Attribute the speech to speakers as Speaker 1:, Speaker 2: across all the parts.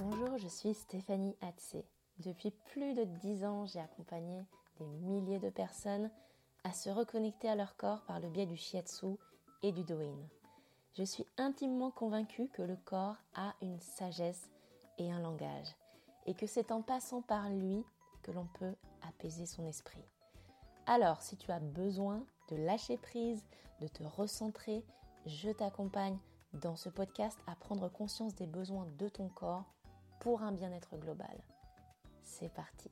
Speaker 1: Bonjour, je suis Stéphanie Hatzé. Depuis plus de dix ans, j'ai accompagné des milliers de personnes à se reconnecter à leur corps par le biais du shiatsu et du doin. Je suis intimement convaincue que le corps a une sagesse et un langage, et que c'est en passant par lui que l'on peut apaiser son esprit. Alors, si tu as besoin de lâcher prise, de te recentrer, je t'accompagne dans ce podcast à prendre conscience des besoins de ton corps pour un bien-être global. C'est parti.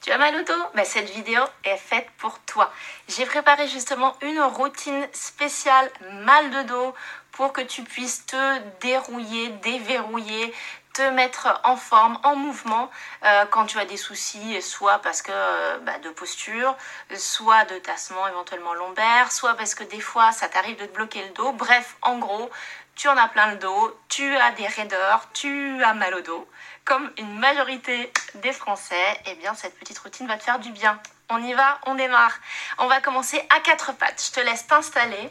Speaker 2: Tu as mal au dos? Ben, Cette vidéo est faite pour toi. J'ai préparé justement une routine spéciale mal de dos pour que tu puisses te dérouiller, déverrouiller, te mettre en forme, en mouvement euh, quand tu as des soucis, soit parce que euh, bah, de posture, soit de tassement éventuellement lombaire, soit parce que des fois ça t'arrive de te bloquer le dos. Bref, en gros, tu en as plein le dos, tu as des raideurs, tu as mal au dos. Comme une majorité des Français, eh bien cette petite routine va te faire du bien. On y va, on démarre. On va commencer à quatre pattes. Je te laisse t'installer.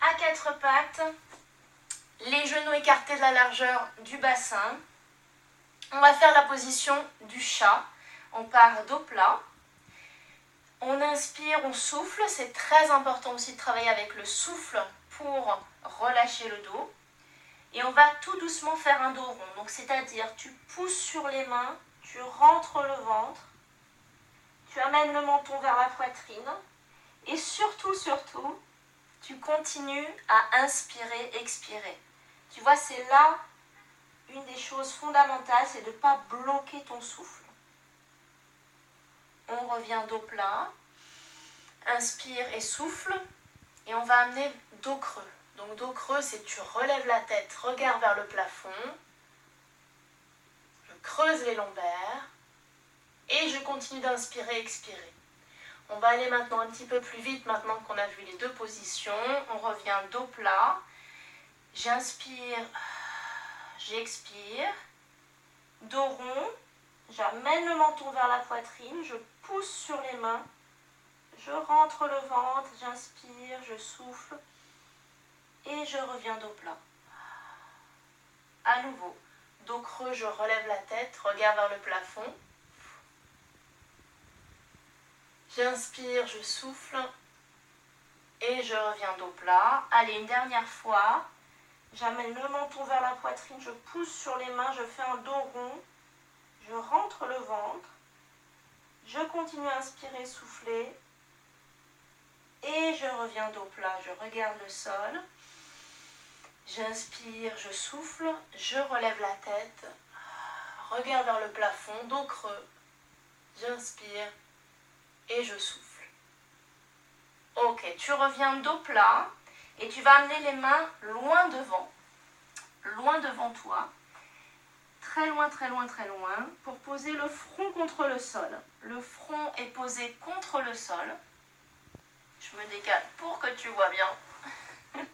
Speaker 2: À quatre pattes les genoux écartés de la largeur du bassin. On va faire la position du chat. On part dos plat. On inspire, on souffle. C'est très important aussi de travailler avec le souffle pour relâcher le dos. Et on va tout doucement faire un dos rond. C'est-à-dire tu pousses sur les mains, tu rentres le ventre, tu amènes le menton vers la poitrine. Et surtout, surtout, tu continues à inspirer, expirer. Tu vois, c'est là une des choses fondamentales, c'est de ne pas bloquer ton souffle. On revient dos plat, inspire et souffle, et on va amener dos creux. Donc dos creux, c'est tu relèves la tête, regarde vers le plafond, je creuse les lombaires, et je continue d'inspirer, expirer. On va aller maintenant un petit peu plus vite, maintenant qu'on a vu les deux positions. On revient dos plat, J'inspire, j'expire. Dos rond, j'amène le menton vers la poitrine, je pousse sur les mains, je rentre le ventre, j'inspire, je souffle et je reviens dos plat. À nouveau, dos creux, je relève la tête, regard vers le plafond. J'inspire, je souffle et je reviens dos plat. Allez, une dernière fois. J'amène le menton vers la poitrine, je pousse sur les mains, je fais un dos rond, je rentre le ventre, je continue à inspirer, souffler, et je reviens dos plat, je regarde le sol, j'inspire, je souffle, je relève la tête, regarde vers le plafond, dos creux, j'inspire et je souffle. Ok, tu reviens dos plat, et tu vas amener les mains loin devant, loin devant toi, très loin, très loin, très loin, pour poser le front contre le sol. Le front est posé contre le sol. Je me décale pour que tu vois bien.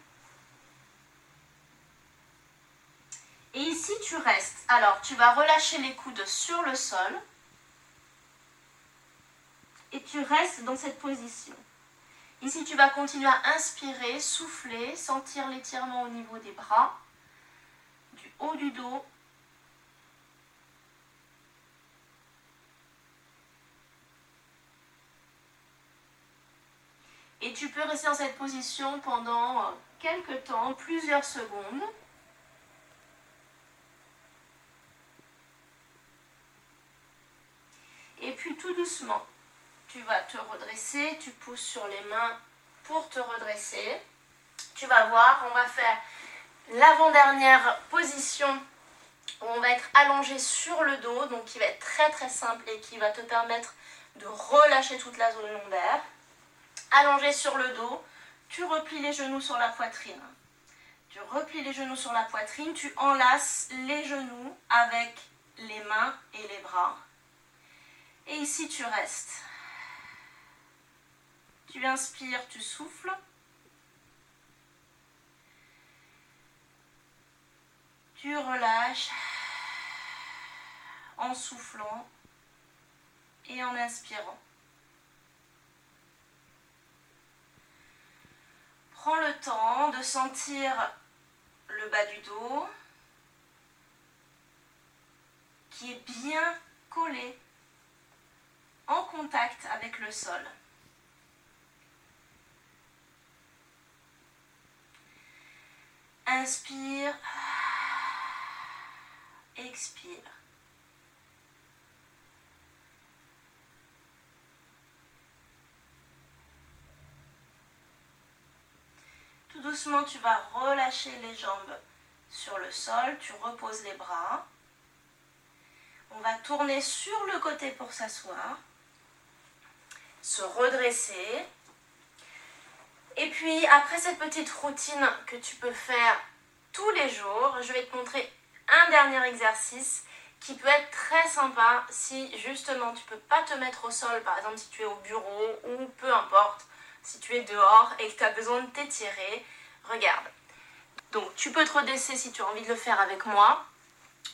Speaker 2: Et ici, tu restes. Alors, tu vas relâcher les coudes sur le sol. Et tu restes dans cette position. Ici, tu vas continuer à inspirer, souffler, sentir l'étirement au niveau des bras, du haut du dos. Et tu peux rester dans cette position pendant quelques temps, plusieurs secondes. Et puis tout doucement, tu vas te redresser, tu pousses sur les mains pour te redresser. Tu vas voir, on va faire l'avant-dernière position où on va être allongé sur le dos, donc qui va être très très simple et qui va te permettre de relâcher toute la zone lombaire. Allongé sur le dos, tu replies les genoux sur la poitrine. Tu replies les genoux sur la poitrine, tu enlaces les genoux avec les mains et les bras. Et ici, tu restes. Tu inspires, tu souffles. Tu relâches en soufflant et en inspirant. Prends le temps de sentir le bas du dos qui est bien collé en contact avec le sol. Inspire. Expire. Tout doucement, tu vas relâcher les jambes sur le sol. Tu reposes les bras. On va tourner sur le côté pour s'asseoir. Se redresser. Et puis, après cette petite routine que tu peux faire tous les jours, je vais te montrer un dernier exercice qui peut être très sympa si justement tu peux pas te mettre au sol, par exemple si tu es au bureau ou peu importe, si tu es dehors et que tu as besoin de t'étirer. Regarde. Donc tu peux te redresser si tu as envie de le faire avec moi.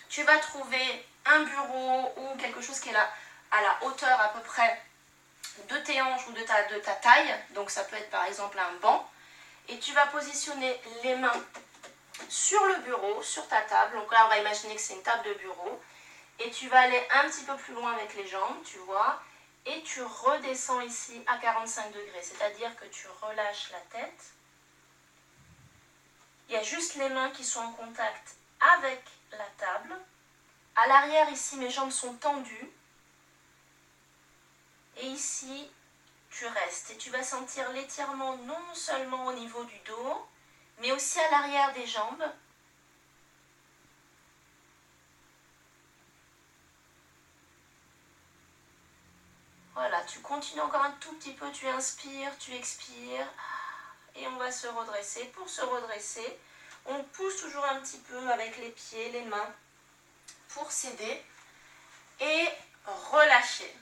Speaker 2: Tu vas trouver un bureau ou quelque chose qui est à la hauteur à peu près de tes hanches ou de ta, de ta taille. Donc ça peut être par exemple un banc. Et tu vas positionner les mains sur le bureau, sur ta table. Donc là, on va imaginer que c'est une table de bureau. Et tu vas aller un petit peu plus loin avec les jambes, tu vois. Et tu redescends ici à 45 degrés. C'est-à-dire que tu relâches la tête. Il y a juste les mains qui sont en contact avec la table. À l'arrière, ici, mes jambes sont tendues. Et ici, tu restes. Et tu vas sentir l'étirement non seulement au niveau du dos, mais aussi à l'arrière des jambes. Voilà, tu continues encore un tout petit peu, tu inspires, tu expires. Et on va se redresser. Pour se redresser, on pousse toujours un petit peu avec les pieds, les mains pour s'aider et relâcher.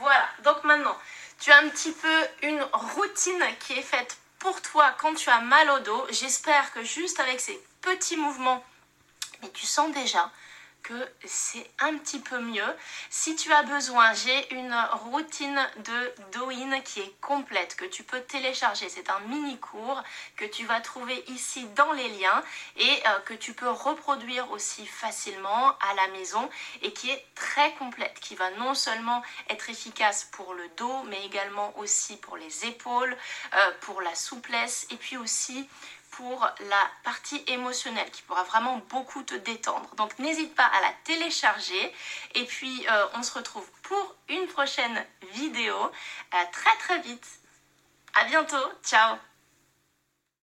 Speaker 2: Voilà, donc maintenant, tu as un petit peu une routine qui est faite pour toi quand tu as mal au dos. J'espère que juste avec ces petits mouvements, mais tu sens déjà que c'est un petit peu mieux. Si tu as besoin, j'ai une routine de Douyin qui est complète, que tu peux télécharger. C'est un mini cours que tu vas trouver ici dans les liens et euh, que tu peux reproduire aussi facilement à la maison et qui est très complète, qui va non seulement être efficace pour le dos, mais également aussi pour les épaules, euh, pour la souplesse et puis aussi pour la partie émotionnelle qui pourra vraiment beaucoup te détendre. Donc n'hésite pas à la télécharger et puis euh, on se retrouve pour une prochaine vidéo très très vite. À bientôt, ciao